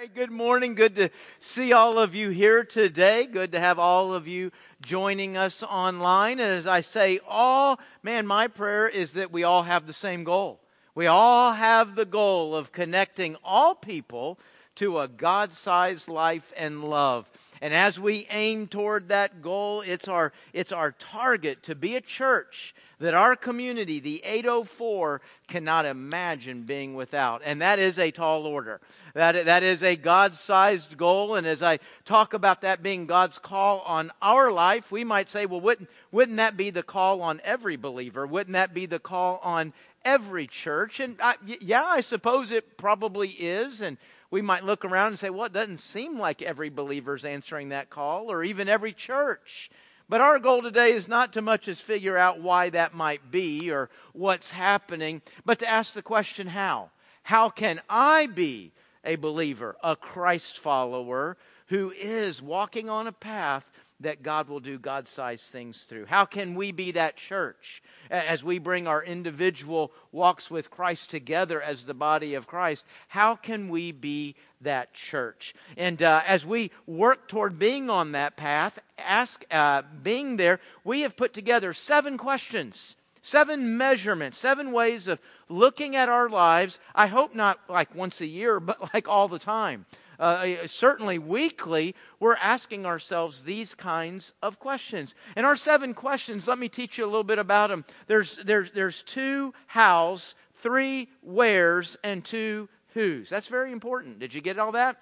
Hey, good morning. Good to see all of you here today. Good to have all of you joining us online. And as I say, all, man, my prayer is that we all have the same goal. We all have the goal of connecting all people to a God sized life and love. And as we aim toward that goal, it's our, it's our target to be a church that our community, the 804, cannot imagine being without. And that is a tall order. That, that is a God sized goal. And as I talk about that being God's call on our life, we might say, well, wouldn't, wouldn't that be the call on every believer? Wouldn't that be the call on every church? And I, yeah, I suppose it probably is. And we might look around and say, well, it doesn't seem like every believer is answering that call or even every church. But our goal today is not to much as figure out why that might be or what's happening, but to ask the question how? How can I be a believer, a Christ follower who is walking on a path that God will do God sized things through? How can we be that church as we bring our individual walks with Christ together as the body of Christ? How can we be that church? And uh, as we work toward being on that path, ask, uh, being there, we have put together seven questions. Seven measurements, seven ways of looking at our lives. I hope not like once a year, but like all the time uh, certainly weekly, we're asking ourselves these kinds of questions. And our seven questions, let me teach you a little bit about them. There's, there's, there's two hows, three wheres, and two whos. That's very important. Did you get all that?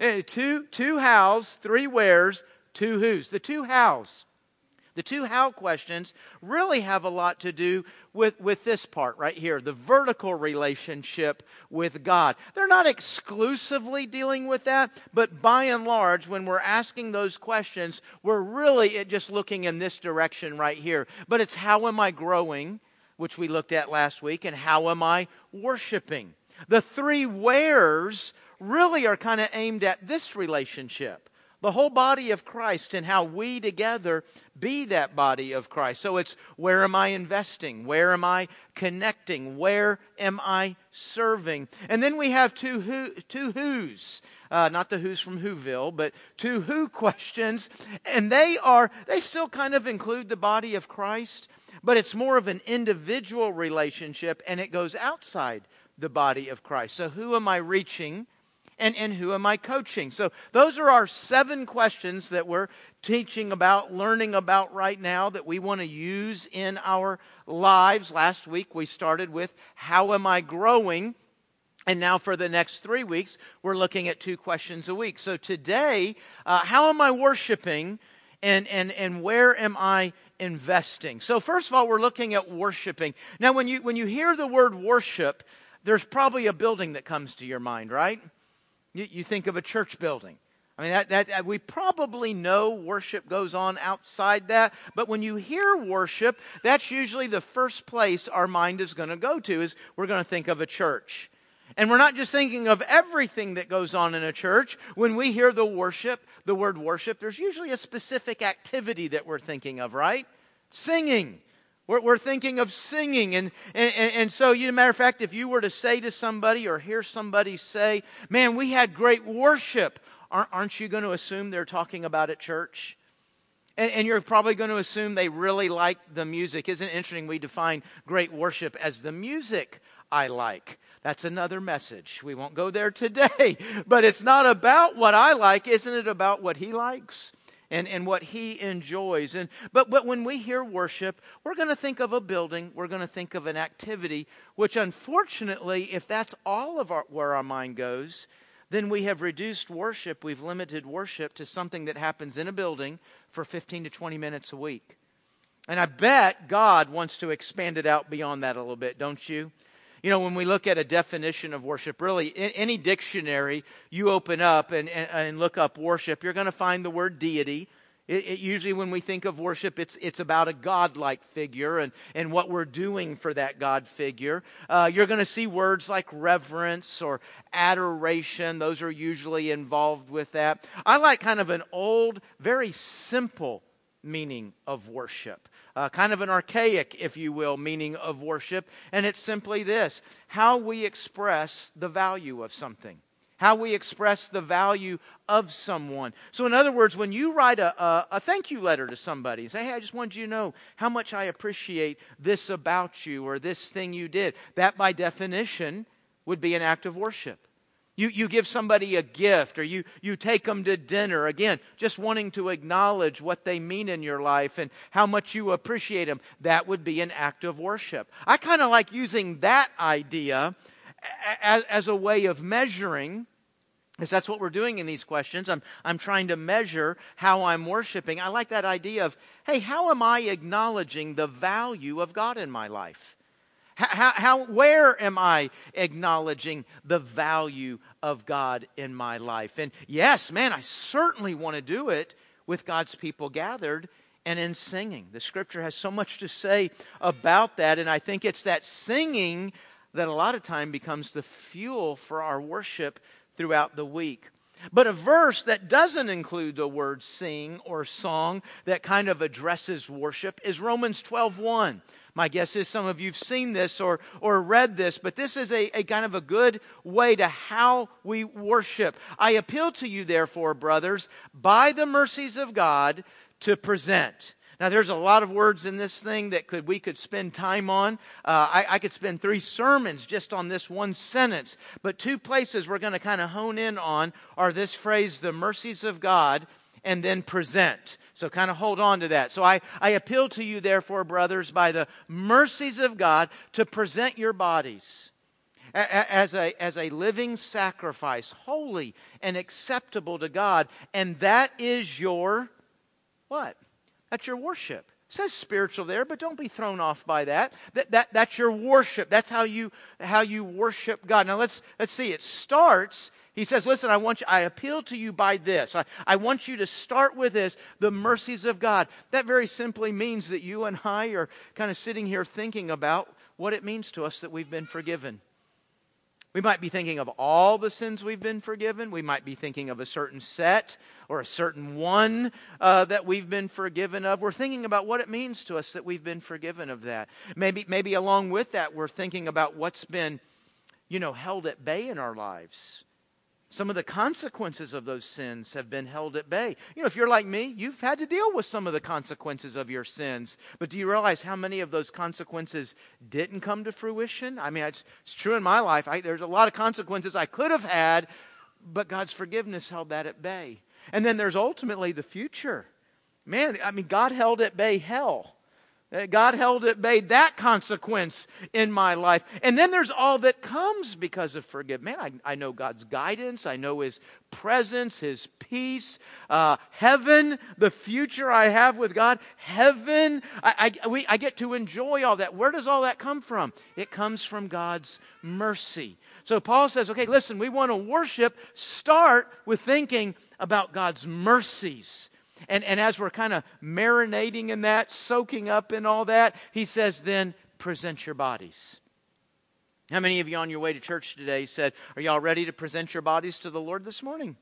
Uh, two, two hows, three wheres, two whos. The two hows. The two how questions really have a lot to do with, with this part right here the vertical relationship with God. They're not exclusively dealing with that, but by and large, when we're asking those questions, we're really just looking in this direction right here. But it's how am I growing, which we looked at last week, and how am I worshiping? The three wheres really are kind of aimed at this relationship the whole body of Christ and how we together be that body of Christ. So it's where am I investing? Where am I connecting? Where am I serving? And then we have two, who, two who's. Uh, not the who's from Whoville, but two who questions. And they are, they still kind of include the body of Christ, but it's more of an individual relationship and it goes outside the body of Christ. So who am I reaching? And, and who am I coaching? So, those are our seven questions that we're teaching about, learning about right now that we want to use in our lives. Last week we started with How am I growing? And now, for the next three weeks, we're looking at two questions a week. So, today, uh, how am I worshiping and, and, and where am I investing? So, first of all, we're looking at worshiping. Now, when you, when you hear the word worship, there's probably a building that comes to your mind, right? You, you think of a church building. I mean, that, that, we probably know worship goes on outside that, but when you hear worship, that's usually the first place our mind is going to go to, is we're going to think of a church. And we're not just thinking of everything that goes on in a church. When we hear the worship, the word worship, there's usually a specific activity that we're thinking of, right? Singing. We're, we're thinking of singing. And, and, and so, you, matter of fact, if you were to say to somebody or hear somebody say, Man, we had great worship, aren't you going to assume they're talking about at church? And, and, you're probably going to assume they really like the music. Isn't it interesting? We define great worship as the music I like. That's another message. We won't go there today. But it's not about what I like. Isn't it about what he likes? And, and what he enjoys. And, but, but when we hear worship, we're going to think of a building, we're going to think of an activity, which unfortunately, if that's all of our, where our mind goes, then we have reduced worship, we've limited worship to something that happens in a building for 15 to 20 minutes a week. And I bet God wants to expand it out beyond that a little bit, don't you? You know, when we look at a definition of worship, really, in any dictionary you open up and, and, and look up worship, you're going to find the word deity. It, it, usually, when we think of worship, it's, it's about a godlike figure and, and what we're doing for that God figure. Uh, you're going to see words like reverence or adoration. Those are usually involved with that. I like kind of an old, very simple meaning of worship uh, kind of an archaic, if you will, meaning of worship. And it's simply this how we express the value of something. how we express the value of someone. So, in other words, when you write a, a, a, thank you letter to somebody and say, Hey, I just wanted you to know how much I appreciate this about you or this thing you did, that by definition would be an act of worship. You, you give somebody a gift or you, you take them to dinner. Again, just wanting to acknowledge what they mean in your life and how much you appreciate them. That would be an act of worship. I kind of like using that idea as, as a way of measuring because that's what we're doing in these questions. I'm, I'm trying to measure how I'm worshiping. I like that idea of, hey, how am I acknowledging the value of God in my life? How, how, where am I acknowledging the value of God in my life? And yes, man, I certainly want to do it with God's people gathered and in singing. The scripture has so much to say about that, and I think it's that singing that a lot of time becomes the fuel for our worship throughout the week. But a verse that doesn't include the word sing or song that kind of addresses worship is Romans 12:1. My guess is some of you've seen this or, or read this, but this is a, a kind of a good way to how we worship. I appeal to you, therefore, brothers, by the mercies of God, to present now, there's a lot of words in this thing that could we could spend time on. Uh, I, I, could spend three sermons just on this one sentence. But two places we're going to kind of hone in on are this phrase, "the mercies of God," and then "present." So, kind of hold on to that. So, I, I appeal to you, therefore, brothers, by the mercies of God, to present your bodies as a, as a living sacrifice, holy and acceptable to God. And that is your what? That's your worship. It says spiritual there, but don't be thrown off by that. That, that. That's your worship. That's how you, how you worship God. Now let's, let's see. It starts, he says, listen, I want you, I appeal to you by this. I, I want you to start with this, the mercies of God. That very simply means that you and I are kind of sitting here thinking about what it means to us that we've been forgiven. We might be thinking of all the sins we've been forgiven. We might be thinking of a certain set or a certain one uh, that we've been forgiven of. We're thinking about what it means to us that we've been forgiven of that. Maybe, maybe along with that, we're thinking about what's been, you know, held at bay in our lives. Some of the consequences of those sins have been held at bay. You know, if you're like me, you've had to deal with some of the consequences of your sins. But do you realize how many of those consequences didn't come to fruition? I mean, it's, it's true in my life. I, there's a lot of consequences I could have had, but God's forgiveness held that at bay. And then there's ultimately the future. Man, I mean, God held at bay hell. God held at bay that consequence in my life. And then there's all that comes because of forgiveness. Man, I, I know God's guidance. I know His presence, His peace, uh, heaven, the future I have with God, heaven. I, I, we, I get to enjoy all that. Where does all that come from? It comes from God's mercy. So Paul says, okay, listen, we want to worship. Start with thinking about God's mercies and, and as we're kind of marinating in that, soaking up in all that, he says, then present your bodies. How many of you on your way to church today said, Are y'all ready to present your bodies to the Lord this morning?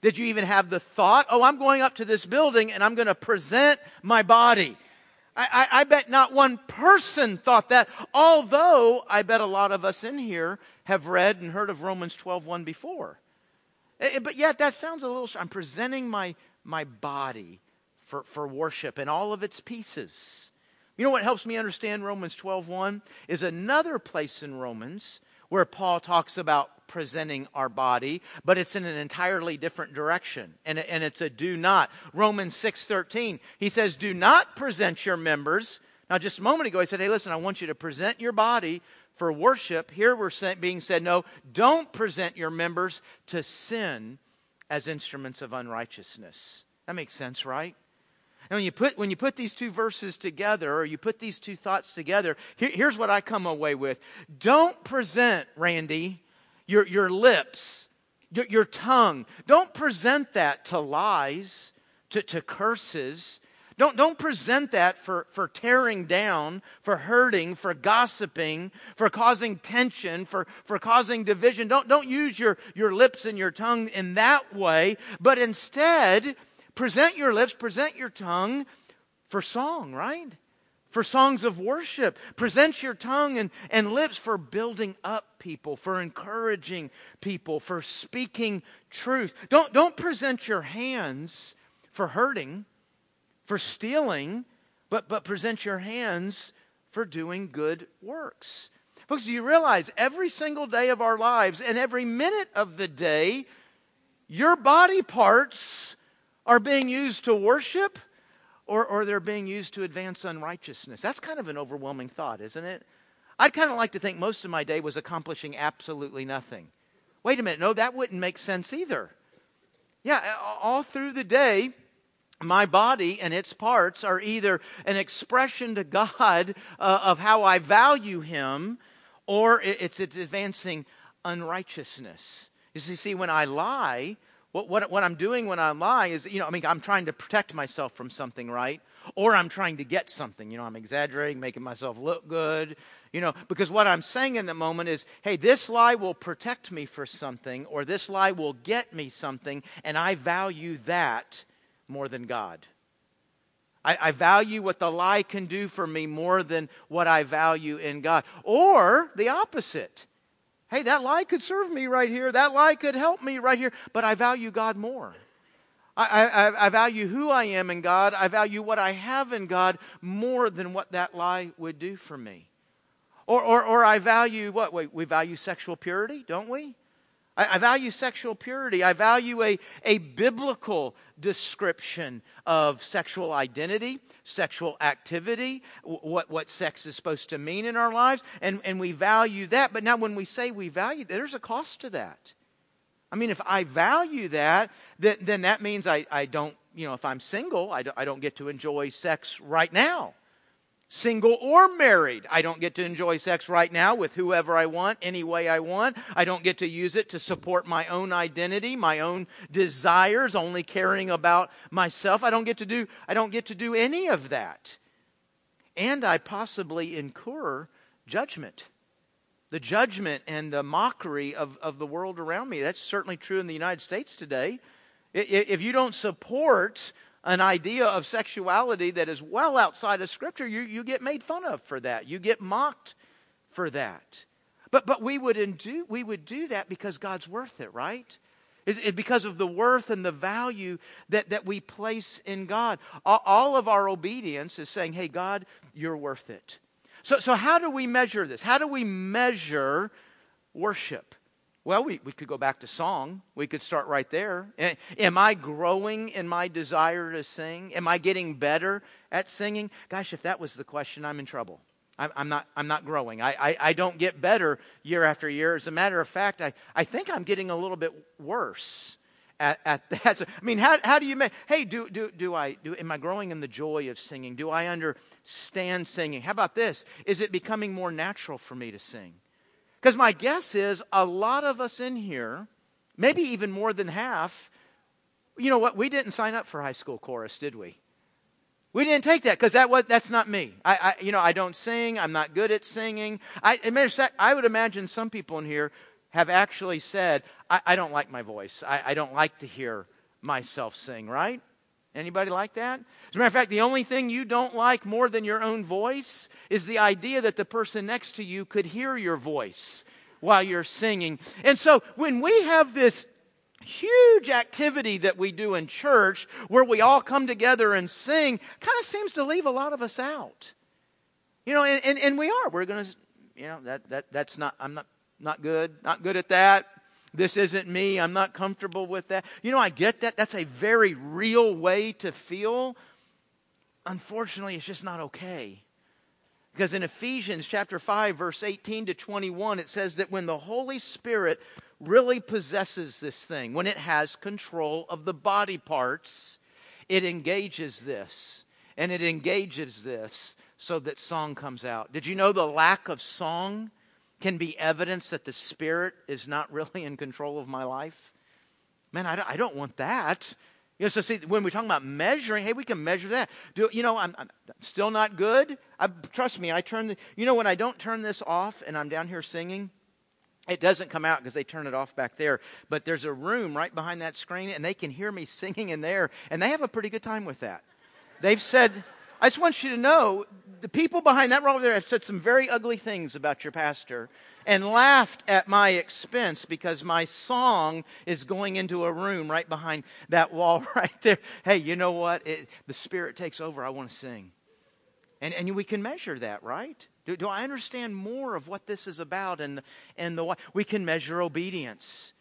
Did you even have the thought, Oh, I'm going up to this building and I'm going to present my body? I, I, I, bet not one person thought that, although I bet a lot of us in here have read and heard of Romans 12 1 before. Eh, eh, but yet, that sounds a little. I'm presenting my my body for, for worship and all of its pieces. You know what helps me understand Romans 12:1 is another place in Romans where Paul talks about presenting our body, but it's in an entirely different direction. And, and it's a do not. Romans 6:13. He says, "Do not present your members." Now just a moment ago he said, "Hey, listen, I want you to present your body for worship." Here we're being said, "No, don't present your members to sin as instruments of unrighteousness. That makes sense, right? And when you put when you put these two verses together, or you put these two thoughts together, here, here's what I come away with: Don't present, Randy, your your lips, your, your tongue. Don't present that to lies, to, to curses, don't, don't present that for, for tearing down, for hurting, for gossiping, for causing tension, for, for causing division. Don't, don't use your, your lips and your tongue in that way, but instead present your lips, present your tongue for song, right? for songs of worship. Present your tongue and, and lips for building up people, for encouraging people, for speaking truth. Don't, don't present your hands for hurting, for stealing, but, but present your hands for doing good works. Folks, do you realize every single day of our lives and every minute of the day, your body parts are being used to worship or, or they're being used to advance unrighteousness. That's kind of an overwhelming thought, isn't it? I'd kind of like to think most of my day was accomplishing absolutely nothing. Wait a minute, no, that wouldn't make sense either. Yeah, all through the day, my body and its parts are either an expression to God uh, of how I value Him, or it's, it's advancing unrighteousness. You see, when I lie, what, what, what I'm doing when I lie is, you know, I mean, I'm trying to protect myself from something, right? Or I'm trying to get something. You know, I'm exaggerating, making myself look good, you know, because what I'm saying in the moment is, hey, this lie will protect me for something, or this lie will get me something, and I value that more than God. I, I, value what the lie can do for me more than what I value in God. Or the opposite. Hey, that lie could serve me right here. That lie could help me right here. But I value God more. I, I, I value who I am in God. I value what I have in God more than what that lie would do for me. Or, or, or I value what? We, we value sexual purity, don't we? I, I value sexual purity. I value a, a biblical description of sexual identity, sexual activity, what, what sex is supposed to mean in our lives, and, and we value that. But now, when we say we value, there's a cost to that. I mean, if I value that, then, then that means I, I don't, you know, if I'm single, I don't, I don't get to enjoy sex right now single or married. I don't get to enjoy sex right now with whoever I want, any way I want. I don't get to use it to support my own identity, my own desires, only caring about myself. I don't get to do I don't get to do any of that. And I possibly incur judgment. The judgment and the mockery of, of the world around me. That's certainly true in the United States today. If you don't support an idea of sexuality that is well outside of Scripture, you, you get made fun of for that. You get mocked for that. But, but we, would do, we would do that because God's worth it, right? It's, it's because of the worth and the value that, that we place in God. All, all of our obedience is saying, hey, God, you're worth it. So, so how do we measure this? How do we measure worship? Well, we, we could go back to song. We could start right there. Am I growing in my desire to sing? Am I getting better at singing? Gosh, if that was the question, I'm in trouble. I'm, I'm not, I'm not growing. I, I, I, don't get better year after year. As a matter of fact, I, I think I'm getting a little bit worse at, at that. I mean, how, how do you make, hey, do, do, do I, do, am I growing in the joy of singing? Do I understand singing? How about this? Is it becoming more natural for me to sing? Because my guess is a lot of us in here, maybe even more than half, you know what? We didn't sign up for high school chorus, did we? We didn't take that because that was that's not me. I, I, you know I don't sing. I'm not good at singing. I, I would imagine some people in here have actually said, I, I don't like my voice. I, I don't like to hear myself sing. Right? Anybody like that? As a matter of fact, the only thing you don't like more than your own voice is the idea that the person next to you could hear your voice while you're singing. And so when we have this huge activity that we do in church where we all come together and sing, kind of seems to leave a lot of us out. You know, and, and, and we are. We're going to, you know, that, that, that's not, I'm not, not good, not good at that. This isn't me. I'm not comfortable with that. You know, I get that. That's a very real way to feel. Unfortunately, it's just not okay. Because in Ephesians chapter 5 verse 18 to 21 it says that when the Holy Spirit really possesses this thing, when it has control of the body parts, it engages this. And it engages this so that song comes out. Did you know the lack of song can be evidence that the Spirit is not really in control of my life? Man, I don't, I don't want that. You know, so see, when we're talking about measuring, hey, we can measure that. Do you know? I'm, I'm still not good. I, trust me. I turn the. You know, when I don't turn this off and I'm down here singing, it doesn't come out because they turn it off back there. But there's a room right behind that screen, and they can hear me singing in there, and they have a pretty good time with that. They've said, I just want you to know the people behind that wall over there have said some very ugly things about your pastor and laughed at my expense because my song is going into a room right behind that wall right there. Hey, you know what? It, the Spirit takes over. I want to sing. And, and we can measure that, right? Do, do I understand more of what this is about? And, and the, we can measure obedience.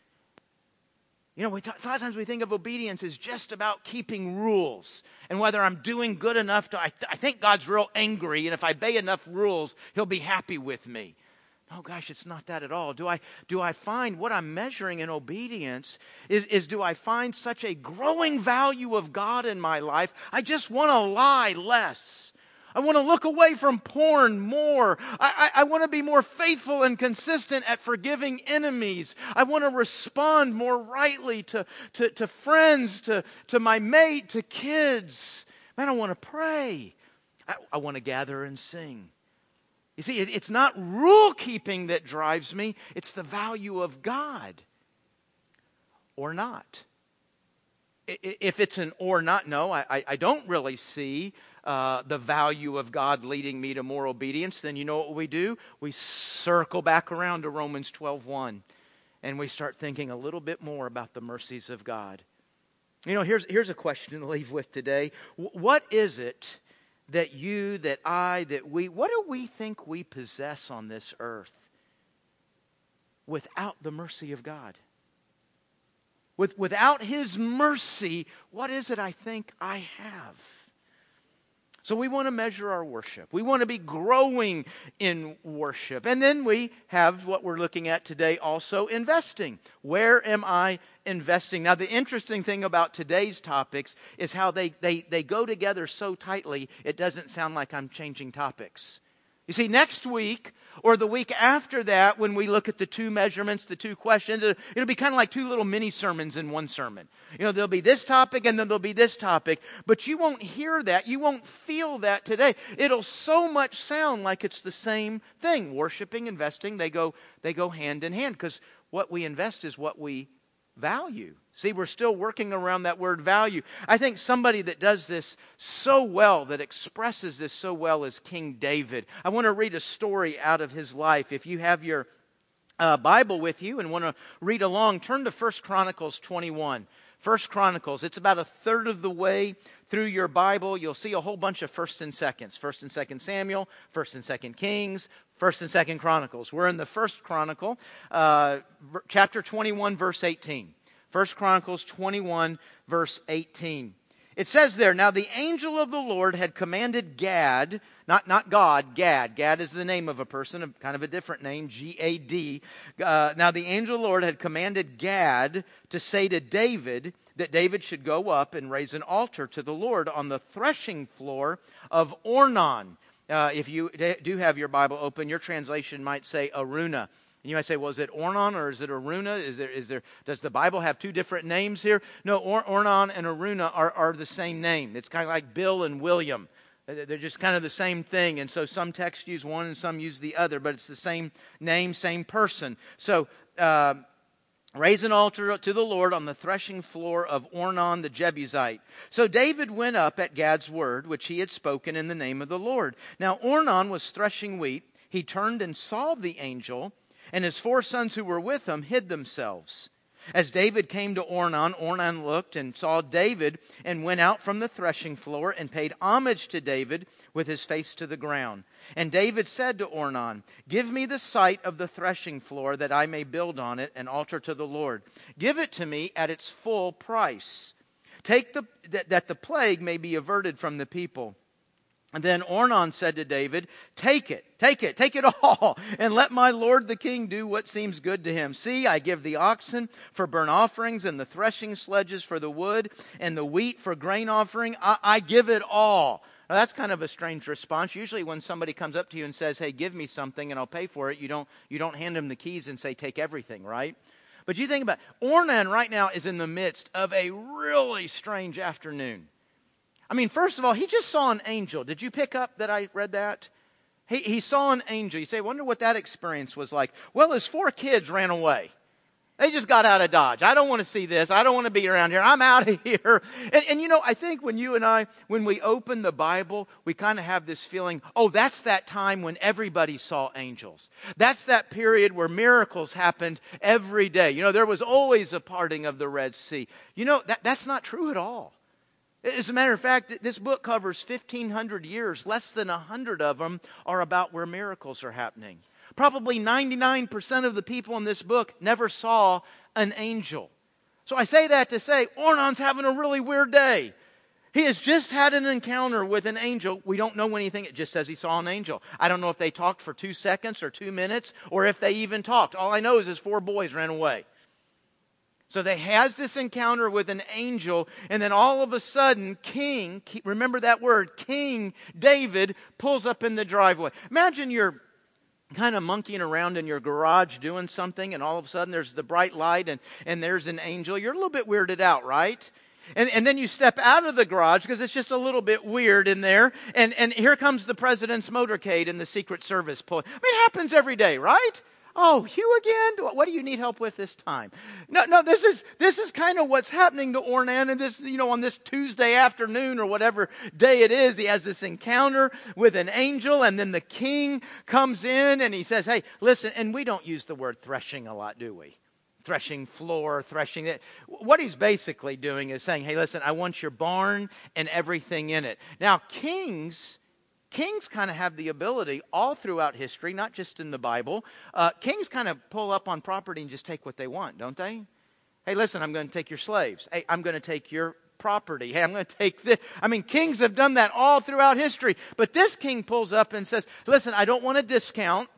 You know, t- a lot of times we think of obedience as just about keeping rules and whether I'm doing good enough to. I, th- I think God's real angry, and if I obey enough rules, He'll be happy with me. No, gosh, it's not that at all. Do I, do I find what I'm measuring in obedience is, is do I find such a growing value of God in my life? I just want to lie less. I want to look away from porn more. I, I, I, want to be more faithful and consistent at forgiving enemies. I want to respond more rightly to, to, to friends, to, to my mate, to kids. Man, I want to pray. I, I want to gather and sing. You see, it, it's not rule keeping that drives me, it's the value of God or not. If it's an or not, no, I, I don't really see uh, the value of God leading me to more obedience, then you know what we do? We circle back around to Romans 12:1 and we start thinking a little bit more about the mercies of God. You know, here's, here's a question to leave with today. What is it that you, that I, that we, what do we think we possess on this earth without the mercy of God? With, without His mercy, what is it I think I have? So we want to measure our worship. We want to be growing in worship. And then we have what we're looking at today also investing. Where am I investing? Now, the interesting thing about today's topics is how they, they, they go together so tightly, it doesn't sound like I'm changing topics. You see, next week or the week after that, when we look at the two measurements, the two questions, it'll be kind of like two little mini sermons in one sermon. You know, there'll be this topic and then there'll be this topic, but you won't hear that. You won't feel that today. It'll so much sound like it's the same thing. Worshiping, investing, they go, they go hand in hand because what we invest is what we value. See, we're still working around that word value. I think somebody that does this so well, that expresses this so well, is King David. I want to read a story out of his life. If you have your uh, Bible with you and want to read along, turn to 1 Chronicles 21. First Chronicles, it's about a third of the way through your Bible. You'll see a whole bunch of first and seconds. First and second Samuel, first and second Kings, First and Second Chronicles. We're in the First Chronicle, uh, chapter 21, verse 18. First Chronicles 21, verse 18. It says there, Now the angel of the Lord had commanded Gad, not, not God, Gad. Gad is the name of a person, kind of a different name, G A D. Uh, now the angel of the Lord had commanded Gad to say to David that David should go up and raise an altar to the Lord on the threshing floor of Ornan. Uh, if you do have your Bible open, your translation might say Araunah. And you might say, well, is it Ornan or is it Araunah? Is there, is there, does the Bible have two different names here? No, Or, Ornan and Araunah are, are the same name. It's kind of like Bill and William. They're just kind of the same thing. And so some texts use one and some use the other, but it's the same name, same person. So uh, raise an altar to the Lord on the threshing floor of Ornan the Jebusite. So David went up at Gad's word, which he had spoken in the name of the Lord. Now Ornan was threshing wheat. He turned and saw the angel, and his four sons who were with him hid themselves. As David came to Ornan, Ornan looked and saw David and went out from the threshing floor and paid homage to David with his face to the ground. And David said to Ornan, Give me the site of the threshing floor that I may build on it an altar to the Lord. Give it to me at its full price. Take the, that, that the plague may be averted from the people. And then Ornan said to David, Take it, take it, take it all, and let my lord the king do what seems good to him. See, I give the oxen for burnt offerings, and the threshing sledges for the wood, and the wheat for grain offering. I, I give it all. Now, that's kind of a strange response. Usually, when somebody comes up to you and says, Hey, give me something and I'll pay for it, you don't, you don't hand them the keys and say, Take everything, right? But you think about it, Ornan right now is in the midst of a really strange afternoon. I mean, first of all, he just saw an angel. Did you pick up that I read that? He, he saw an angel. You say, wonder what that experience was like. Well, his four kids ran away. They just got out of Dodge. I don't want to see this. I don't want to be around here. I'm out of here. And, and you know, I think when you and I, when we open the Bible, we kind of have this feeling, oh, that's that time when everybody saw angels. That's that period where miracles happened every day. You know, there was always a parting of the Red Sea. You know, that, that's not true at all. As a matter of fact, this book covers 1,500 years. Less than 100 of them are about where miracles are happening. Probably 99% of the people in this book never saw an angel. So I say that to say, Ornan's having a really weird day. He has just had an encounter with an angel. We don't know anything. It just says he saw an angel. I don't know if they talked for two seconds or two minutes or if they even talked. All I know is his four boys ran away. So they has this encounter with an angel, and then all of a sudden, King, remember that word, King David pulls up in the driveway. Imagine you're kind of monkeying around in your garage doing something, and all of a sudden there's the bright light and, and there's an angel. You're a little bit weirded out, right? And, and then you step out of the garage because it's just a little bit weird in there. And, and here comes the president's motorcade and the Secret Service pull. I mean, it happens every day, right? Oh, you again? What do you need help with this time? No, no, this is, this is kind of what's happening to Ornan and this, you know, on this Tuesday afternoon or whatever day it is. He has this encounter with an angel and then the king comes in and he says, Hey, listen, and we don't use the word threshing a lot, do we? Threshing floor, threshing it. What he's basically doing is saying, Hey, listen, I want your barn and everything in it. Now, kings, kings kind of have the ability all throughout history, not just in the Bible. Uh, kings kind of pull up on property and just take what they want, don't they? Hey, listen, I'm going to take your slaves. Hey, I'm going to take your property. Hey, I'm going to take this. I mean, kings have done that all throughout history. But this king pulls up and says, listen, I don't want a discount.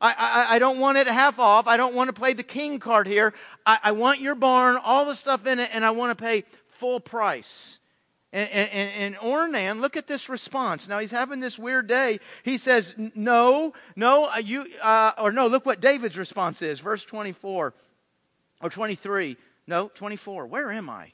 I, I, I, don't want it half off. I don't want to play the king card here. I, I want your barn, all the stuff in it, and I want to pay full price. And, and, and Ornan, look at this response. Now he's having this weird day. He says, No, no, uh, you, uh, or no, look what David's response is. Verse 24 or 23. No, 24. Where am I?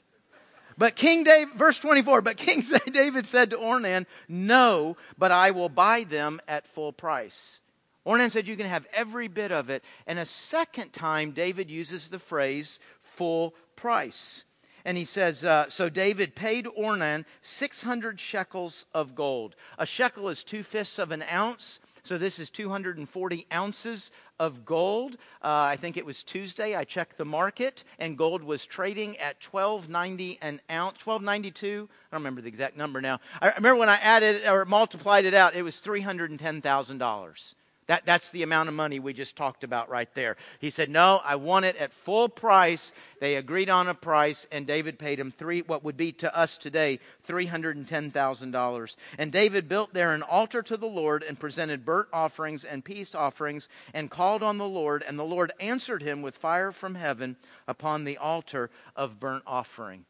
But King David, verse 24, but King David said to Ornan, No, but I will buy them at full price. Ornan said, You can have every bit of it. And a second time, David uses the phrase full price. And he says, uh, So David paid Ornan 600 shekels of gold. A shekel is two fifths of an ounce. So this is 240 ounces of gold. Uh, I think it was Tuesday. I checked the market, and gold was trading at 12.90 an ounce. 12.92. I don't remember the exact number now. I remember when I added or multiplied it out, it was 310,000 dollars. That, that's the amount of money we just talked about right there. He said, No, I want it at full price. They agreed on a price, and David paid him three, what would be to us today, $310,000. And David built there an altar to the Lord and presented burnt offerings and peace offerings and called on the Lord, and the Lord answered him with fire from heaven upon the altar of burnt offering.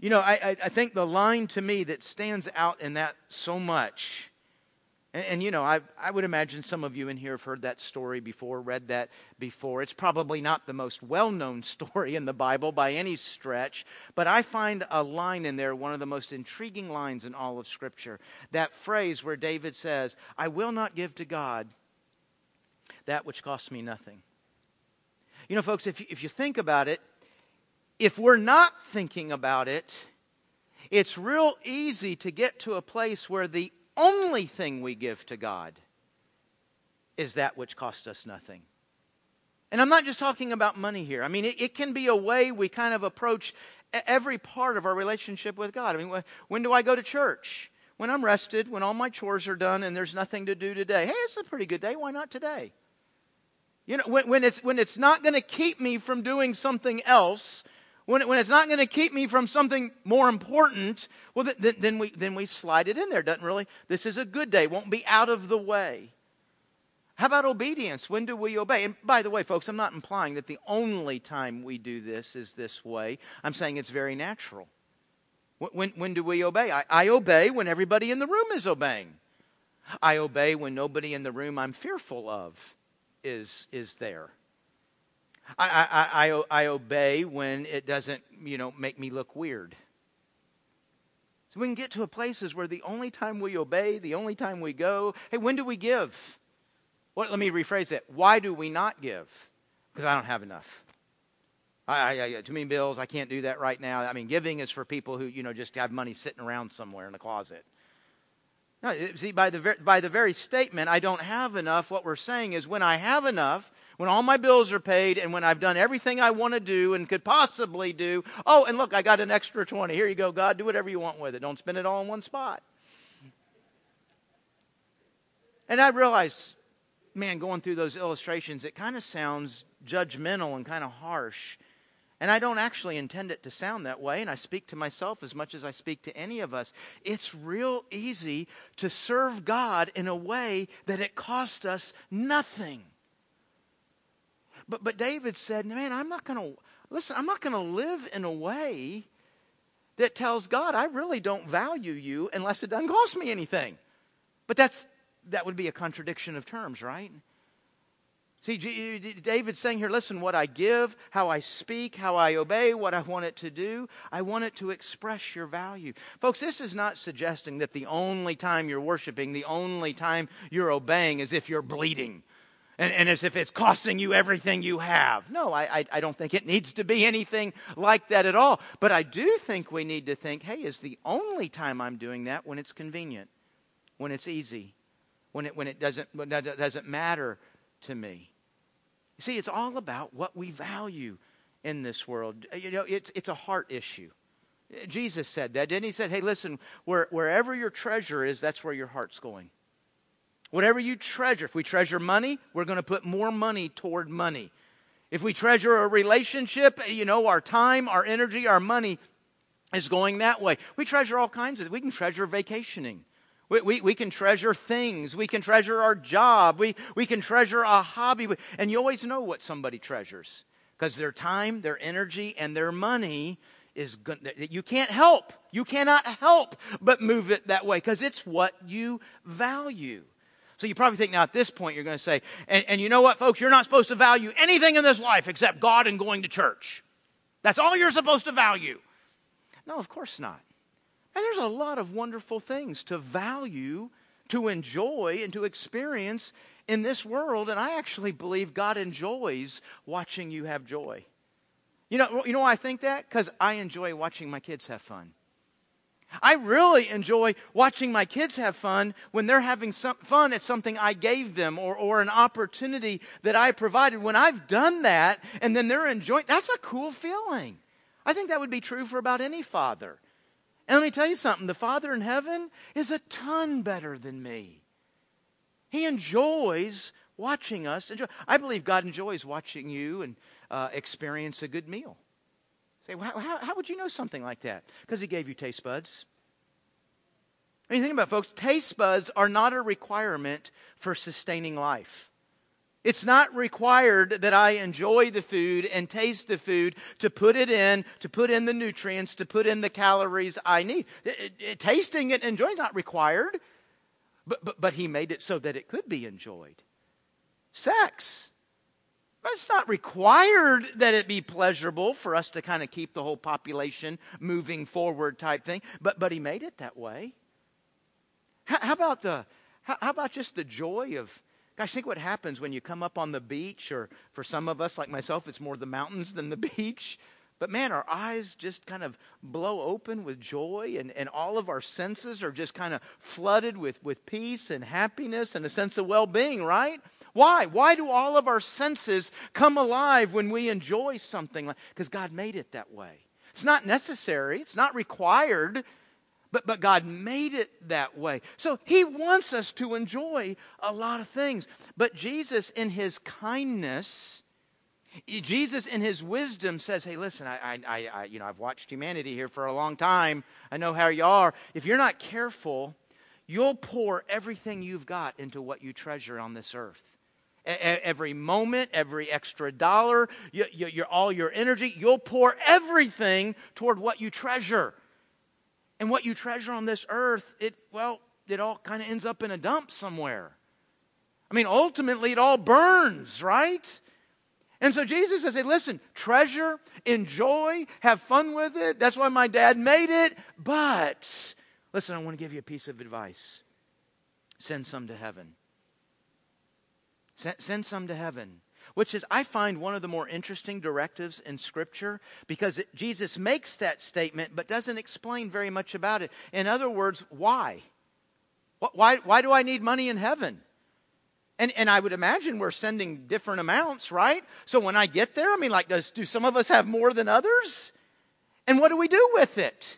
You know, I, I, think the line to me that stands out in that so much and, and, you know, I, I would imagine some of you in here have heard that story before, read that before. It's probably not the most well known story in the Bible by any stretch, but I find a line in there, one of the most intriguing lines in all of Scripture. That phrase where David says, I will not give to God that which costs me nothing. You know, folks, if you, if you think about it, if we're not thinking about it, it's real easy to get to a place where the only thing we give to God is that which costs us nothing. And I'm not just talking about money here. I mean, it, it, can be a way we kind of approach every part of our relationship with God. I mean, when, when do I go to church? When I'm rested, when all my chores are done and there's nothing to do today. Hey, it's a pretty good day. Why not today? You know, when, when it's, when it's not going to keep me from doing something else, when, when it's not going to keep me from something more important, well, then, then, we, then we slide it in there. Doesn't really, this is a good day, won't be out of the way. How about obedience? When do we obey? And by the way, folks, I'm not implying that the only time we do this is this way. I'm saying it's very natural. When, when do we obey? I, I obey when everybody in the room is obeying. I obey when nobody in the room I'm fearful of is, is there. I, I, I, I obey when it doesn't, you know, make me look weird. So we can get to a places where the only time we obey, the only time we go, hey, when do we give? What, let me rephrase that. Why do we not give? Because I don't have enough. I, I, too many bills. I can't do that right now. I mean, giving is for people who, you know, just have money sitting around somewhere in a closet. No, see, by the, by the very statement, I don't have enough, what we're saying is when I have enough, when all my bills are paid, and when I've done everything I want to do and could possibly do, oh, and look, I got an extra 20. Here you go, God, do whatever you want with it. Don't spend it all in one spot. And I realize, man, going through those illustrations, it kind of sounds judgmental and kind of harsh. And I don't actually intend it to sound that way, and I speak to myself as much as I speak to any of us. It's real easy to serve God in a way that it cost us nothing. But, but David said, Man, I'm not going to, listen, I'm not going to live in a way that tells God I really don't value you unless it doesn't cost me anything. But that's, that would be a contradiction of terms, right? See, David's saying here, listen, what I give, how I speak, how I obey, what I want it to do, I want it to express your value. Folks, this is not suggesting that the only time you're worshiping, the only time you're obeying is if you're bleeding and, and as if it's costing you everything you have. No, I, I, I don't think it needs to be anything like that at all. But I do think we need to think hey, is the only time I'm doing that when it's convenient, when it's easy, when it, when it doesn't, when it doesn't matter to me. You see, it's all about what we value in this world. You know, it's, it's a heart issue. Jesus said that, didn't he? said, hey, listen, where, wherever your treasure is, that's where your heart's going. Whatever you treasure, if we treasure money, we're going to put more money toward money. If we treasure a relationship, you know, our time, our energy, our money is going that way. We treasure all kinds of We can treasure vacationing. We, we, we, can treasure things. We can treasure our job. We, we can treasure a hobby. And you always know what somebody treasures because their time, their energy, and their money is good. You can't help. You cannot help but move it that way because it's what you value. So you probably think now at this point you're going to say, and, and you know what, folks, you're not supposed to value anything in this life except God and going to church. That's all you're supposed to value. No, of course not. And there's a lot of wonderful things to value, to enjoy, and to experience in this world. And I actually believe God enjoys watching you have joy. You know, you know why I think that? Because I enjoy watching my kids have fun. I really enjoy watching my kids have fun when they're having some fun at something I gave them or, or an opportunity that I provided. When I've done that and then they're enjoying, that's a cool feeling. I think that would be true for about any father. And let me tell you something the Father in heaven is a ton better than me. He enjoys watching us. Enjoy. I believe God enjoys watching you and uh, experience a good meal. Say, well, how, how would you know something like that? Because He gave you taste buds. I mean, think about it, folks. Taste buds are not a requirement for sustaining life. It's not required that I enjoy the food and taste the food to put it in, to put in the nutrients, to put in the calories I need. It, it, tasting it and enjoying is not required, but, but, but he made it so that it could be enjoyed. Sex. It's not required that it be pleasurable for us to kind of keep the whole population moving forward type thing, but, but he made it that way. How, how about the, how, how about just the joy of Gosh, think what happens when you come up on the beach, or for some of us, like myself, it's more the mountains than the beach. But man, our eyes just kind of blow open with joy, and, and all of our senses are just kind of flooded with, with peace and happiness and a sense of well being, right? Why? Why do all of our senses come alive when we enjoy something? Because God made it that way. It's not necessary, it's not required, but, but God made it that way. So He wants us to enjoy a lot of things. But Jesus, in His kindness, Jesus, in His wisdom, says, "Hey, listen, I, I, I, you know, I've watched humanity here for a long time. I know how you are. If you're not careful, you'll pour everything you've got into what you treasure on this earth." every moment, every extra dollar, all your energy, you'll pour everything toward what you treasure. And what you treasure on this earth, it, well, it all kind of ends up in a dump somewhere. I mean, ultimately, it all burns, right? And so Jesus says, hey, listen, treasure, enjoy, have fun with it. That's why my dad made it. But, listen, I want to give you a piece of advice send some to heaven. Send, send some to heaven. Which is, I find, one of the more interesting directives in Scripture because it, Jesus makes that statement but doesn't explain very much about it. In other words, why? Why, why do I need money in heaven? And, and I would imagine we're sending different amounts, right? So when I get there, I mean, like, does, do some of us have more than others? And what do we do with it?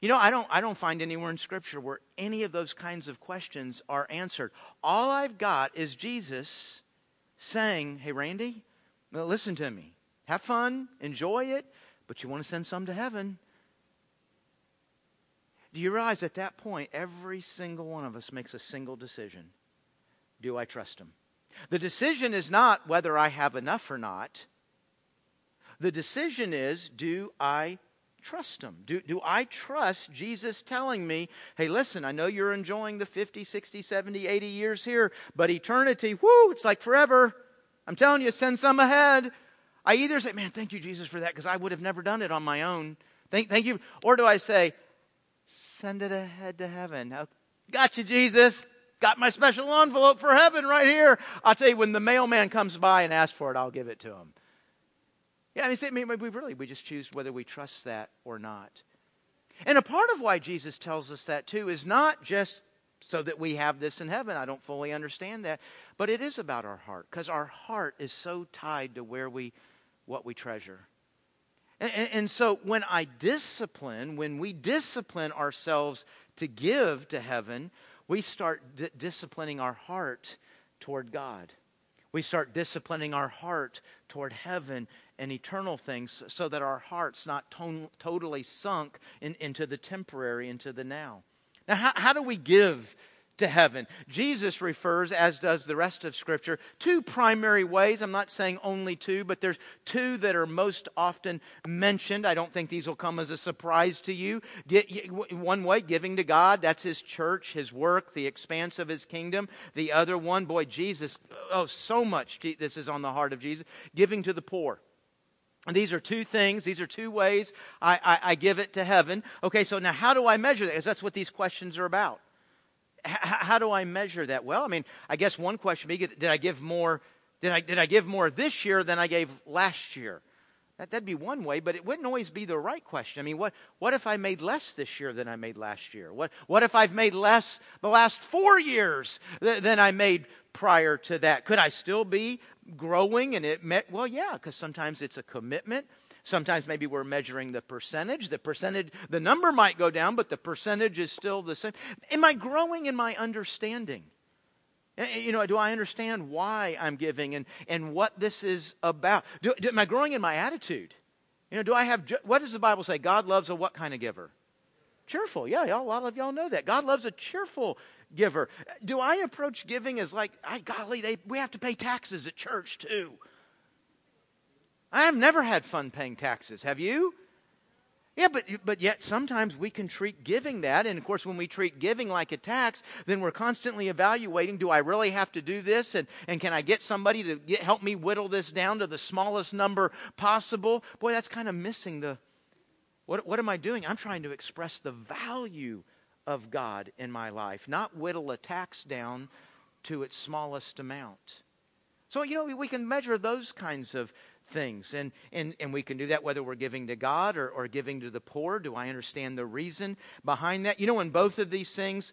You know, I don't, I don't find anywhere in Scripture where any of those kinds of questions are answered. All I've got is Jesus saying, Hey, Randy, listen to me. Have fun, enjoy it, but you want to send some to heaven. Do you realize at that point, every single one of us makes a single decision? Do I trust him? The decision is not whether I have enough or not. The decision is, do I trust him? Do, do I trust Jesus telling me, hey, listen, I know you're enjoying the 50, 60, 70, 80 years here, but eternity, whoo, it's like forever. I'm telling you, send some ahead. I either say, man, thank you, Jesus, for that, because I would have never done it on my own. Thank, thank you. Or do I say, send it ahead to heaven? Got you, Jesus. Got my special envelope for heaven right here. I'll tell you, when the mailman comes by and asks for it, I'll give it to him. Yeah, I mean, we really, we just choose whether we trust that or not. And a part of why Jesus tells us that too is not just so that we have this in heaven. I don't fully understand that. But it is about our heart because our heart is so tied to where we, what we treasure. And, and, and so when I discipline, when we discipline ourselves to give to heaven, we start d- disciplining our heart toward God. We start disciplining our heart toward heaven and eternal things so that our heart's not to- totally sunk in, into the temporary, into the now. Now, how, how do we give to heaven? Jesus refers, as does the rest of Scripture, two primary ways. I'm not saying only two, but there's two that are most often mentioned. I don't think these will come as a surprise to you. One way, giving to God, that's His church, His work, the expanse of His kingdom. The other one, boy, Jesus, oh, so much this is on the heart of Jesus, giving to the poor. And these are two things, these are two ways I, I, I, give it to heaven. Okay, so now how do I measure that? Because that's what these questions are about. H- how do I measure that? Well, I mean, I guess one question be did I give more did I, did I give more this year than I gave last year? That, that'd be one way, but it wouldn't always be the right question. I mean, what, what if I made less this year than I made last year? What, what if I've made less the last four years th- than I made prior to that? Could I still be growing and it met well yeah because sometimes it's a commitment sometimes maybe we're measuring the percentage. The percentage the number might go down but the percentage is still the same. Am i growing in my understanding? Eh, eh, you know do i understand why i'm giving and and what this is about? Do, do, am i growing in my attitude? You know do i have what does the bible say? God loves a what kind of giver? Cheerful. Yeah y'all, a lot of y'all know that. God loves a cheerful giver. Do I approach giving as like, I, golly, they, we have to pay taxes at church too? I have never had fun paying taxes. Have you? Yeah, but, but yet sometimes we can treat giving that. And of course, when we treat giving like a tax, then we're constantly evaluating do I really have to do this? And, and can I get somebody to get, help me whittle this down to the smallest number possible? Boy, that's kind of missing the. What, what am I doing? I'm trying to express the value of God in my life, not whittle a tax down to its smallest amount. So, you know, we can measure those kinds of things. And, and, and we can do that whether we're giving to God or, or giving to the poor. Do I understand the reason behind that? You know, in both of these things,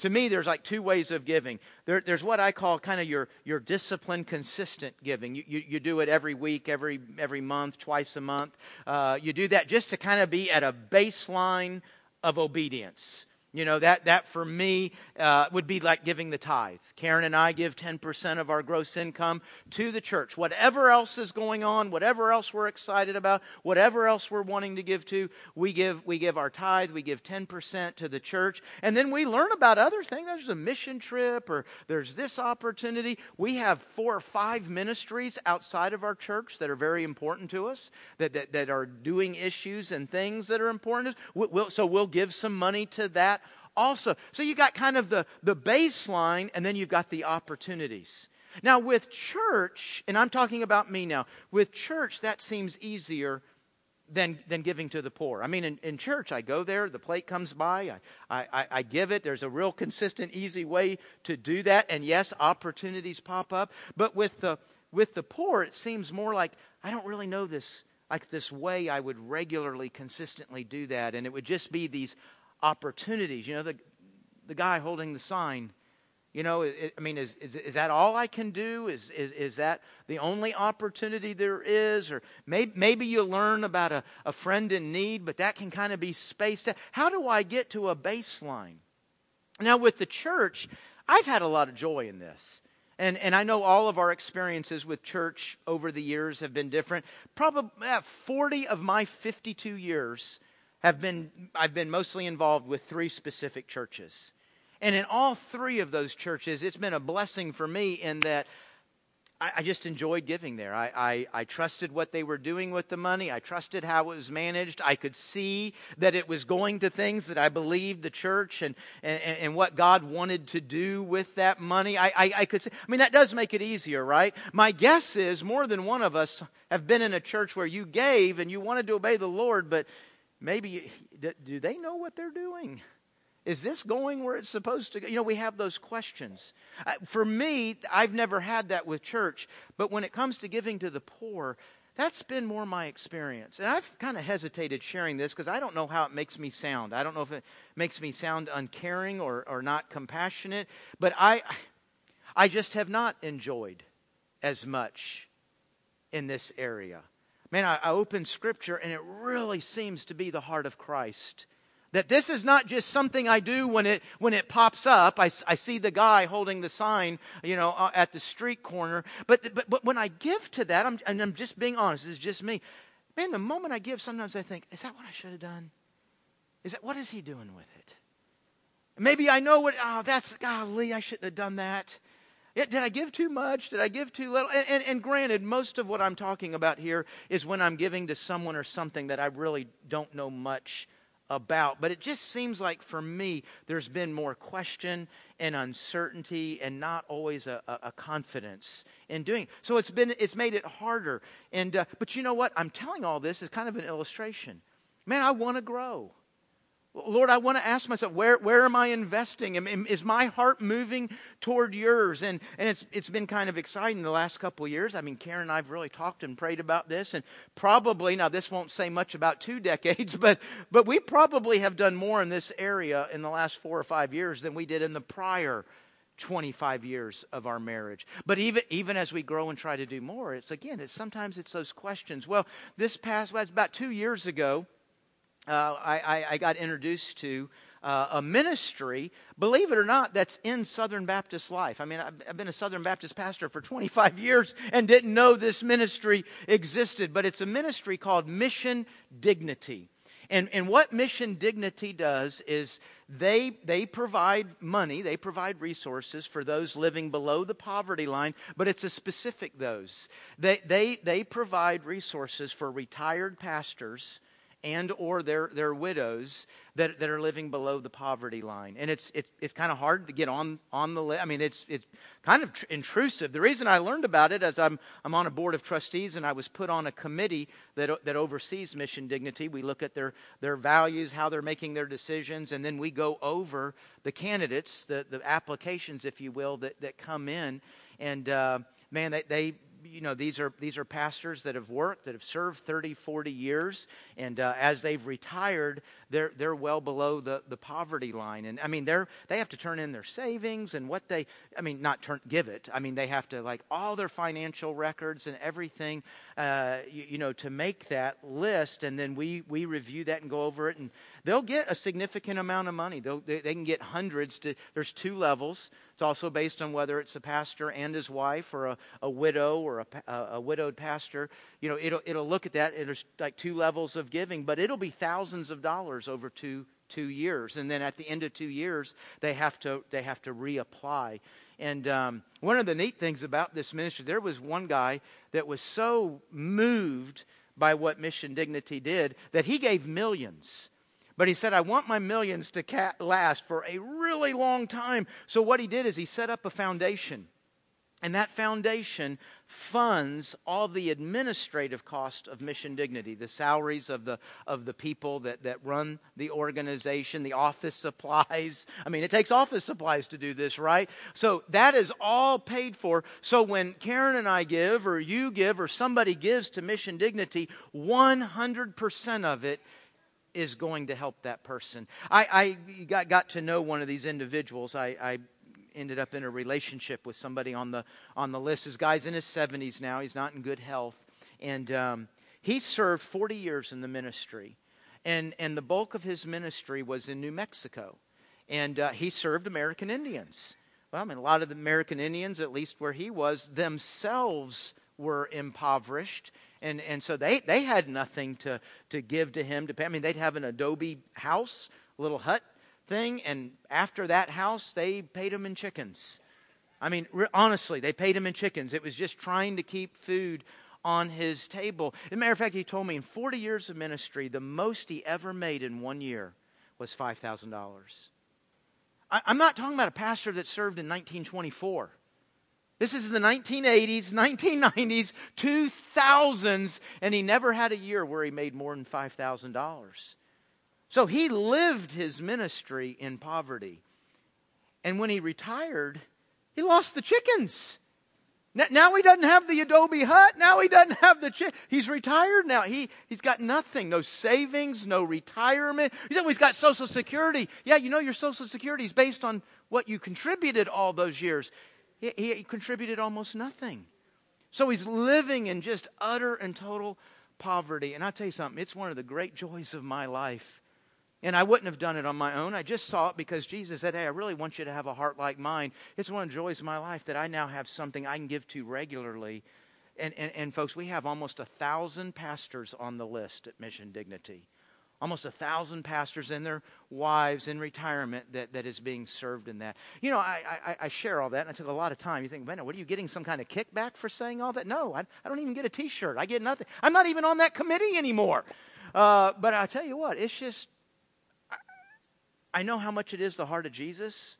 to me, there's like two ways of giving. There, there's what I call kind of your, your disciplined, consistent giving. You, you, you, do it every week, every, every month, twice a month. Uh, you do that just to kind of be at a baseline of obedience. You know, that, that for me uh, would be like giving the tithe. Karen and I give 10% of our gross income to the church. Whatever else is going on, whatever else we're excited about, whatever else we're wanting to give to, we give, we give our tithe, we give 10% to the church. And then we learn about other things. There's a mission trip or there's this opportunity. We have four or five ministries outside of our church that are very important to us, that, that, that are doing issues and things that are important. We'll, so we'll give some money to that also. So you got kind of the, the baseline, and then you've got the opportunities. Now, with church, and I'm talking about me now, with church, that seems easier than, than giving to the poor. I mean, in, in church, I go there, the plate comes by, I, I, I give it. There's a real consistent, easy way to do that. And yes, opportunities pop up. But with the, with the poor, it seems more like I don't really know this like this way I would regularly, consistently do that, and it would just be these opportunities. You know, the the guy holding the sign you know, it, I mean, is, is, is, that all I can do? Is, is, is that the only opportunity there is? Or maybe, maybe you learn about a, a friend in need, but that can kind of be spaced out. How do I get to a baseline? Now, with the church, I've had a lot of joy in this. And, and I know all of our experiences with church over the years have been different. Probably 40 of my 52 years have been, I've been mostly involved with three specific churches. And in all three of those churches, it's been a blessing for me in that I, I just enjoyed giving there. I, I, I, trusted what they were doing with the money. I trusted how it was managed. I could see that it was going to things that I believed the church and, and, and what God wanted to do with that money. I, I, I could see, I mean, that does make it easier, right? My guess is more than one of us have been in a church where you gave and you wanted to obey the Lord, but maybe, do they know what they're doing? Is this going where it's supposed to go? You know, we have those questions. For me, I've never had that with church, but when it comes to giving to the poor, that's been more my experience. And I've kind of hesitated sharing this because I don't know how it makes me sound. I don't know if it makes me sound uncaring or, or not compassionate, but I, I just have not enjoyed as much in this area. Man, I, I open scripture and it really seems to be the heart of Christ that this is not just something I do when it, when it pops up. I, I see the guy holding the sign, you know, uh, at the street corner. But, but, but when I give to that, I'm, and I'm just being honest, this is just me. Man, the moment I give, sometimes I think, is that what I should have done? Is that, what is he doing with it? Maybe I know what, oh, that's, golly, I shouldn't have done that. Did I give too much? Did I give too little? And, and, and, granted, most of what I'm talking about here is when I'm giving to someone or something that I really don't know much about. But it just seems like for me, there's been more question and uncertainty and not always a, a, a confidence in doing. So it's been it's made it harder. And uh, but you know what? I'm telling all this is kind of an illustration. Man, I want to grow. Lord, I want to ask myself, where, where am I investing? Is my heart moving toward yours? And, and it's, it's been kind of exciting the last couple of years. I mean, Karen and I have really talked and prayed about this. And probably, now this won't say much about two decades, but, but we probably have done more in this area in the last four or five years than we did in the prior 25 years of our marriage. But even, even as we grow and try to do more, it's again, it's sometimes it's those questions. Well, this past, well, it's about two years ago, uh, I, I, got introduced to uh, a ministry, believe it or not, that's in Southern Baptist life. I mean, I've, I've, been a Southern Baptist pastor for 25 years and didn't know this ministry existed, but it's a ministry called Mission Dignity. And, and what Mission Dignity does is they, they provide money, they provide resources for those living below the poverty line, but it's a specific those. They, they, they provide resources for retired pastors and or their, their widows that, that are living below the poverty line. And it's, it's, it's kind of hard to get on, on the list. I mean, it's, it's kind of tr- intrusive. The reason I learned about it is I'm, I'm on a board of trustees and I was put on a committee that, that oversees Mission Dignity. We look at their, their values, how they're making their decisions, and then we go over the candidates, the, the applications, if you will, that, that come in. And uh, man, they, they you know, these are, these are pastors that have worked, that have served 30, 40 years, and uh, as they've retired, they're, they're well below the, the poverty line. And I mean, they're, they have to turn in their savings and what they, I mean, not turn, give it. I mean, they have to, like, all their financial records and everything, uh, you, you know, to make that list. And then we, we review that and go over it. And they'll get a significant amount of money. They'll, they, they can get hundreds to, there's two levels. It's also based on whether it's a pastor and his wife or a, a widow or a, a, a widowed pastor. You know, it'll, it'll look at that. There's like two levels of giving, but it'll be thousands of dollars over two, two years. And then at the end of two years, they have to, they have to reapply. And um, one of the neat things about this ministry, there was one guy that was so moved by what Mission Dignity did that he gave millions but he said, I want my millions to last for a really long time. So what he did is he set up a foundation. And that foundation funds all the administrative cost of mission dignity, the salaries of the, of the people that, that run the organization, the office supplies. I mean, it takes office supplies to do this, right? So that is all paid for. So when Karen and I give, or you give, or somebody gives to mission dignity, 100% of it is going to help that person. I, I got, got to know one of these individuals. I, I ended up in a relationship with somebody on the on the list. This guy's in his 70s now. He's not in good health, and um, he served 40 years in the ministry, and and the bulk of his ministry was in New Mexico, and uh, he served American Indians. Well, I mean, a lot of the American Indians, at least where he was, themselves were impoverished. And, and so they, they had nothing to, to give to him to pay. I mean, they'd have an adobe house, little hut thing, and after that house, they paid him in chickens. I mean, re- honestly, they paid him in chickens. It was just trying to keep food on his table. As a matter of fact, he told me in 40 years of ministry, the most he ever made in one year was $5,000. I'm not talking about a pastor that served in 1924. This is the 1980s, 1990s, 2000s, and he never had a year where he made more than $5,000. So he lived his ministry in poverty. And when he retired, he lost the chickens. Now he doesn't have the adobe hut. Now he doesn't have the chick. He's retired now. He, he's got nothing. No savings, no retirement. He's always got Social Security. Yeah, you know your Social Security is based on what you contributed all those years. He, he contributed almost nothing. So he's living in just utter and total poverty. And I'll tell you something, it's one of the great joys of my life and I wouldn't have done it on my own. I just saw it because Jesus said, Hey, I really want you to have a heart like mine. It's one of the joys of my life that I now have something I can give to regularly. And, and, and folks, we have almost a thousand pastors on the list at Mission Dignity. Almost a thousand pastors and their wives in retirement that, that is being served in that. You know, I, I, I share all that, and I took a lot of time. You think, man, what are you getting some kind of kickback for saying all that? No, I, I don't even get a t shirt. I get nothing. I'm not even on that committee anymore. Uh, but I tell you what, it's just I know how much it is the heart of Jesus.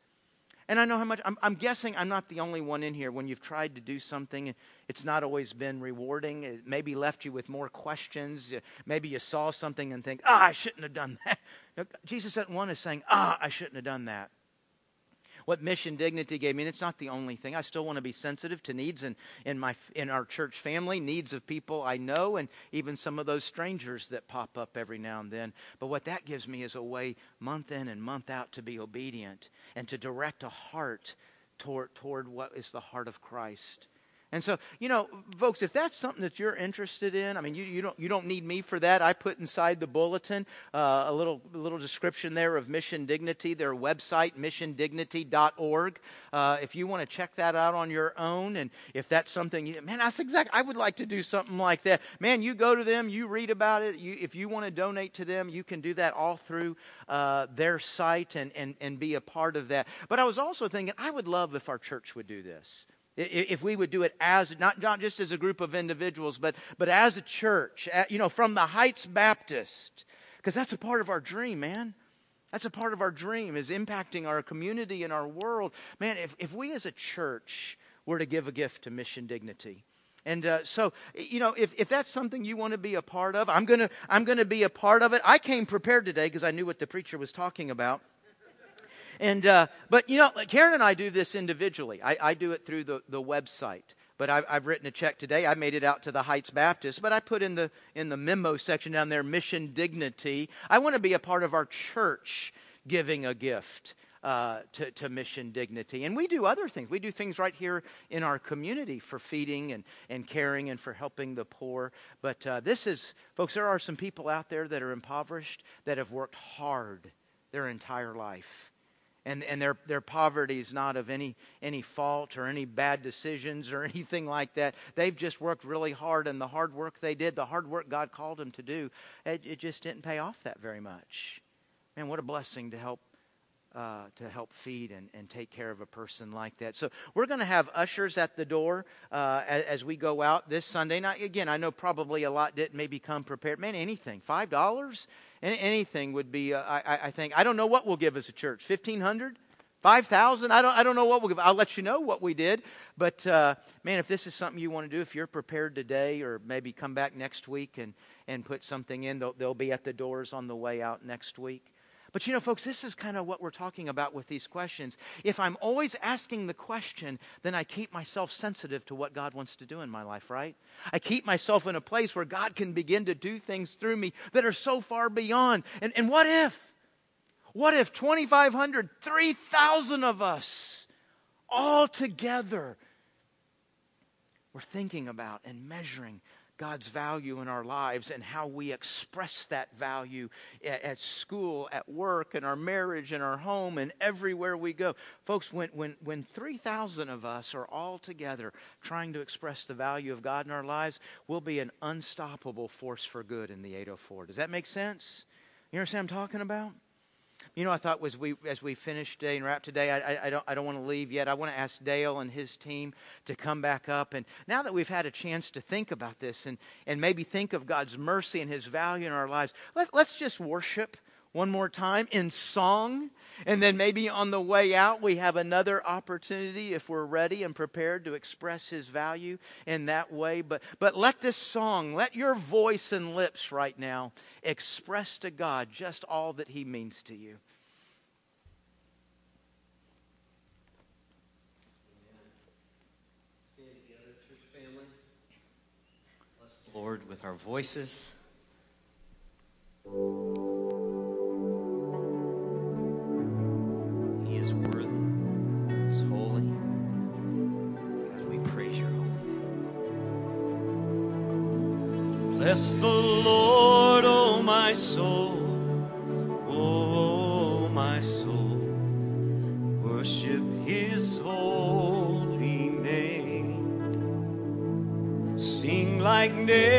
And I know how much, I'm, I'm, guessing I'm not the only one in here when you've tried to do something, it's not always been rewarding. It maybe left you with more questions. Maybe you saw something and think, ah, I shouldn't have done that. Jesus at one is saying, ah, I shouldn't have done that what mission dignity gave me. And it's not the only thing. I still want to be sensitive to needs in, in, my, in our church family, needs of people I know, and even some of those strangers that pop up every now and then. But what that gives me is a way, month in and month out, to be obedient and to direct a heart toward, toward what is the heart of Christ. And so, you know, folks, if that's something that you're interested in, I mean, you, you, don't, you don't need me for that. I put inside the bulletin uh, a little, little description there of Mission Dignity, their website, missiondignity.org. Uh, if you want to check that out on your own, and if that's something, you, man, that's exactly, I would like to do something like that. Man, you go to them, you read about it. You, if you want to donate to them, you can do that all through uh, their site and, and, and be a part of that. But I was also thinking, I would love if our church would do this. If we would do it as, not, not just as a group of individuals, but, but as a church, you know, from the Heights Baptist, because that's a part of our dream, man. That's a part of our dream, is impacting our community and our world. Man, if, if we as a church were to give a gift to mission dignity, and uh, so, you know, if, if that's something you want to be a part of, I'm going to I'm going to be a part of it. I came prepared today because I knew what the preacher was talking about. And, uh, but, you know, Karen and I do this individually. I, I do it through the, the website. But I've, I've, written a check today. I made it out to the Heights Baptist, but I put in the, in the memo section down there, mission dignity. I want to be a part of our church giving a gift. Uh, to, to, mission dignity. And we do other things. We do things right here in our community for feeding and, and caring and for helping the poor. But uh, this is, folks, there are some people out there that are impoverished that have worked hard their entire life and, and their, their poverty is not of any, any fault or any bad decisions or anything like that. They've just worked really hard, and the hard work they did, the hard work God called them to do, it, it just didn't pay off that very much. Man, what a blessing to help uh, to help feed and, and take care of a person like that. So we're going to have ushers at the door uh, as, as, we go out this Sunday. Now, again, I know probably a lot didn't maybe come prepared. Man, anything, five dollars, anything would be. Uh, I, I think I don't know what we'll give as a church. Fifteen hundred. 5,000? I don't, I don't know what we'll give. I'll let you know what we did. But uh, man, if this is something you want to do, if you're prepared today or maybe come back next week and, and put something in, they'll, they'll be at the doors on the way out next week. But you know, folks, this is kind of what we're talking about with these questions. If I'm always asking the question, then I keep myself sensitive to what God wants to do in my life, right? I keep myself in a place where God can begin to do things through me that are so far beyond. And, and what if? What if 2,500, 3,000 of us all together were thinking about and measuring God's value in our lives and how we express that value at, school, at work, in our marriage, in our home, and everywhere we go. Folks, when, when, when 3,000 of us are all together trying to express the value of God in our lives, we'll be an unstoppable force for good in the 804. Does that make sense? You understand what I'm talking about? You know, I thought was we as we finish today and wrap today, I, I, don't I don't want to leave yet. I want to ask Dale and his team to come back up. And now that we've had a chance to think about this and, and maybe think of God's mercy and his value in our lives, let, let's just worship one more time in song. And then maybe on the way out, we have another opportunity if we're ready and prepared to express his value in that way. But, but let this song, let your voice and lips right now express to God just all that he means to you. Lord, with our voices. He is worthy, He is holy. God, we praise your holy name. Bless the Lord, O oh my soul. Oh, my soul. Worship his holy name. Sing like never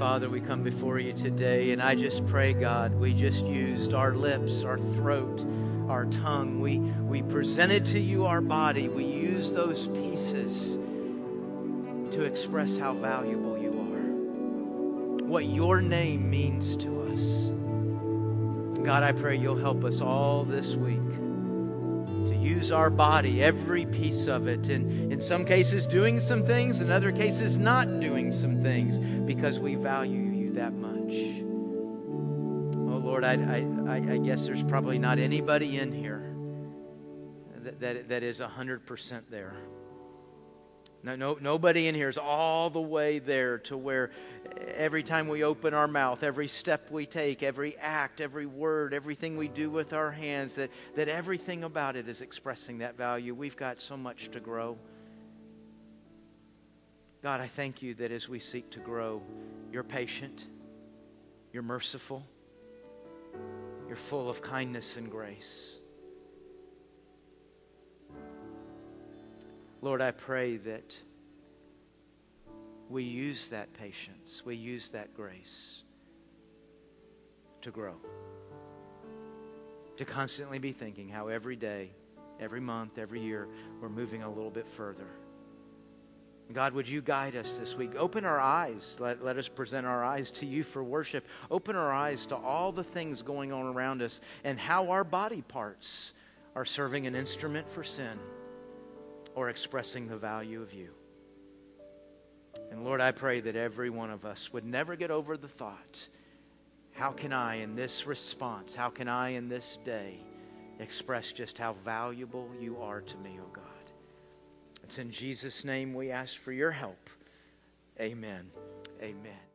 Father, we come before you today, and I just pray, God, we just used our lips, our throat, our tongue. We, we presented to you our body. We used those pieces to express how valuable you are, what your name means to us. God, I pray you'll help us all this week use our body, every piece of it, and in some cases doing some things, in other cases not doing some things, because we value you that much. Oh Lord, I, I, I- guess there's probably not anybody in here that, that, that is 100% there. No, no, nobody in here is all the way there to where every time we open our mouth, every step we take, every act, every word, everything we do with our hands, that, that everything about it is expressing that value. We've got so much to grow. God, I thank you that as we seek to grow, you're patient, you're merciful, you're full of kindness and grace. Lord, I pray that we use that patience, we use that grace to grow. To constantly be thinking how every day, every month, every year, we're moving a little bit further. God, would you guide us this week? Open our eyes. Let, let us present our eyes to you for worship. Open our eyes to all the things going on around us and how our body parts are serving an instrument for sin or expressing the value of you. And Lord, I pray that every one of us would never get over the thought how can I, in this response, how can I, in this day, express just how valuable you are to me, O God? It's in Jesus' name we ask for your help. Amen. Amen.